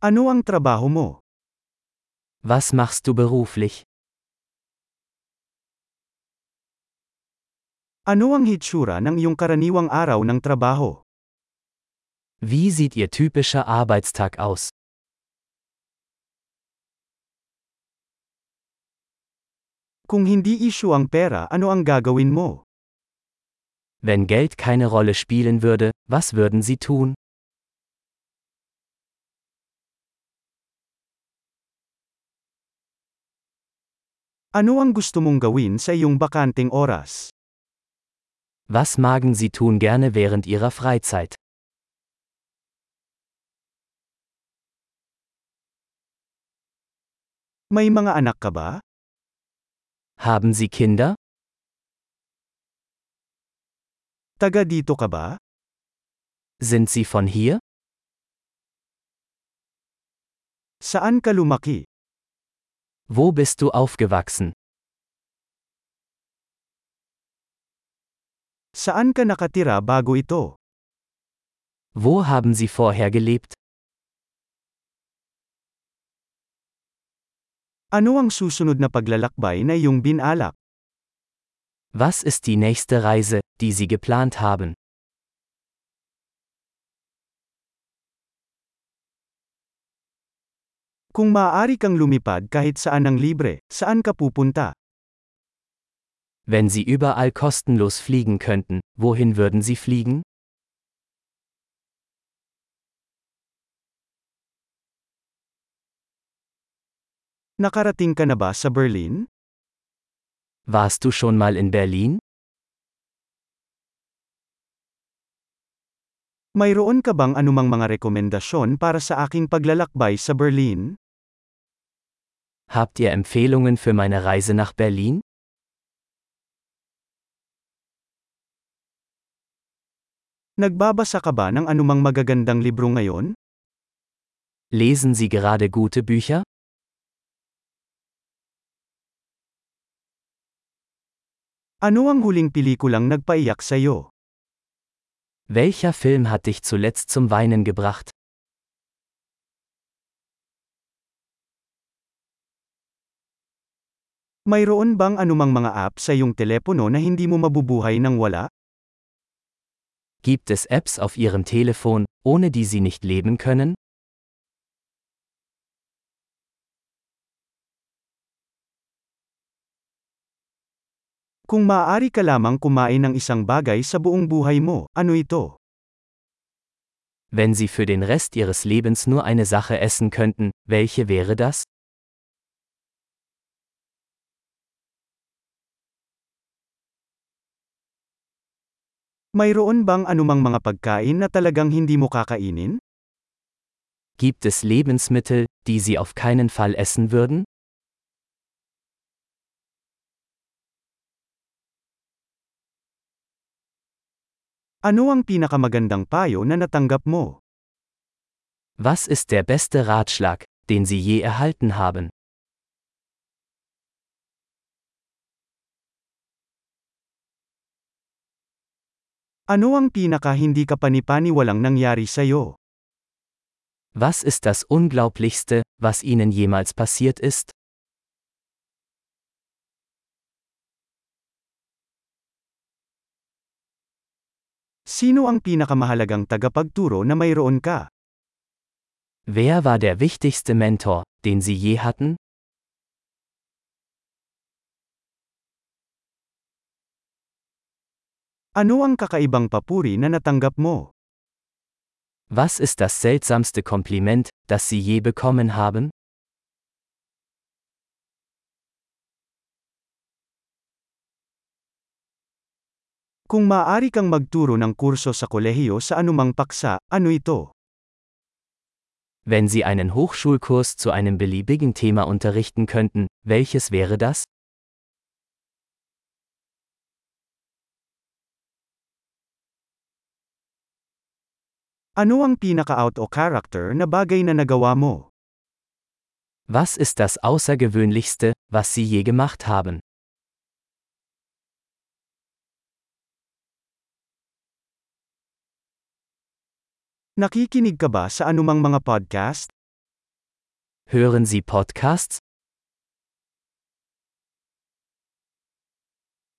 Ano ang trabaho mo? Was machst du beruflich? Ano ang hitsura ng iyong karaniwang araw ng trabaho? Wie sieht Ihr typischer Arbeitstag aus? Kung hindi issue ang pera, ano ang gagawin mo? Wenn Geld keine Rolle spielen würde, was würden Sie tun? Ano ang gusto mong gawin sa iyong bakanting oras? Was magen Sie tun gerne während Ihrer Freizeit? May mga anak ka ba? Haben Sie Kinder? Taga dito ka ba? Sind Sie von hier? Saan ka lumaki? Wo bist du aufgewachsen? Saan ka nakatira bago ito? Wo haben Sie vorher gelebt? Ano ang susunod na paglalakbay na iyong binalak? Was ist die nächste Reise, die Sie geplant haben? Kung maaari kang lumipad kahit saan ng libre, saan ka pupunta? Wenn Sie überall kostenlos fliegen könnten, wohin würden Sie fliegen? Nakarating ka na ba sa Berlin? Warst du schon mal in Berlin? Mayroon ka bang anumang mga rekomendasyon para sa aking paglalakbay sa Berlin? Habt ihr Empfehlungen für meine Reise nach Berlin? Nagbabasa ka ba ng anumang magagandang libro ngayon? Lesen Sie gerade gute Bücher? Ano ang huling pelikulang nagpaiyak sa iyo? Welcher Film hat dich zuletzt zum Weinen gebracht? Mayroon bang anumang mga app sa iyong telepono na hindi mo mabubuhay nang wala? Gibt es Apps auf Ihrem Telefon, ohne die Sie nicht leben können? Kung maaari ka lamang kumain ng isang bagay sa buong buhay mo, ano ito? Wenn Sie für den Rest Ihres Lebens nur eine Sache essen könnten, welche wäre das? Mayroon bang anumang mga pagkain na talagang hindi mo kakainin? Gibt es Lebensmittel, die Sie auf keinen Fall essen würden? Ano ang pinakamagandang payo na natanggap mo? Was ist der beste Ratschlag, den Sie je erhalten haben? Ano ang pinaka hindi ka panipaniwalang nangyari sa iyo? Was ist das Unglaublichste, was Ihnen jemals passiert ist? Sino ang pinakamahalagang tagapagturo na mayroon ka? Wer war der wichtigste Mentor, den Sie je hatten? Ano ang kakaibang papuri na natanggap mo? Was ist das seltsamste Kompliment, das Sie je bekommen haben? Kung maaari kang magturo ng kurso sa kolehiyo sa anumang paksa, ano ito? Wenn Sie einen Hochschulkurs zu einem beliebigen Thema unterrichten könnten, welches wäre das? Ano ang pinaka-out o character na bagay na nagawa mo? Was ist das Außergewöhnlichste, was Sie je gemacht haben? Nakikinig ka ba sa anumang mga podcast? Hören Sie Podcasts?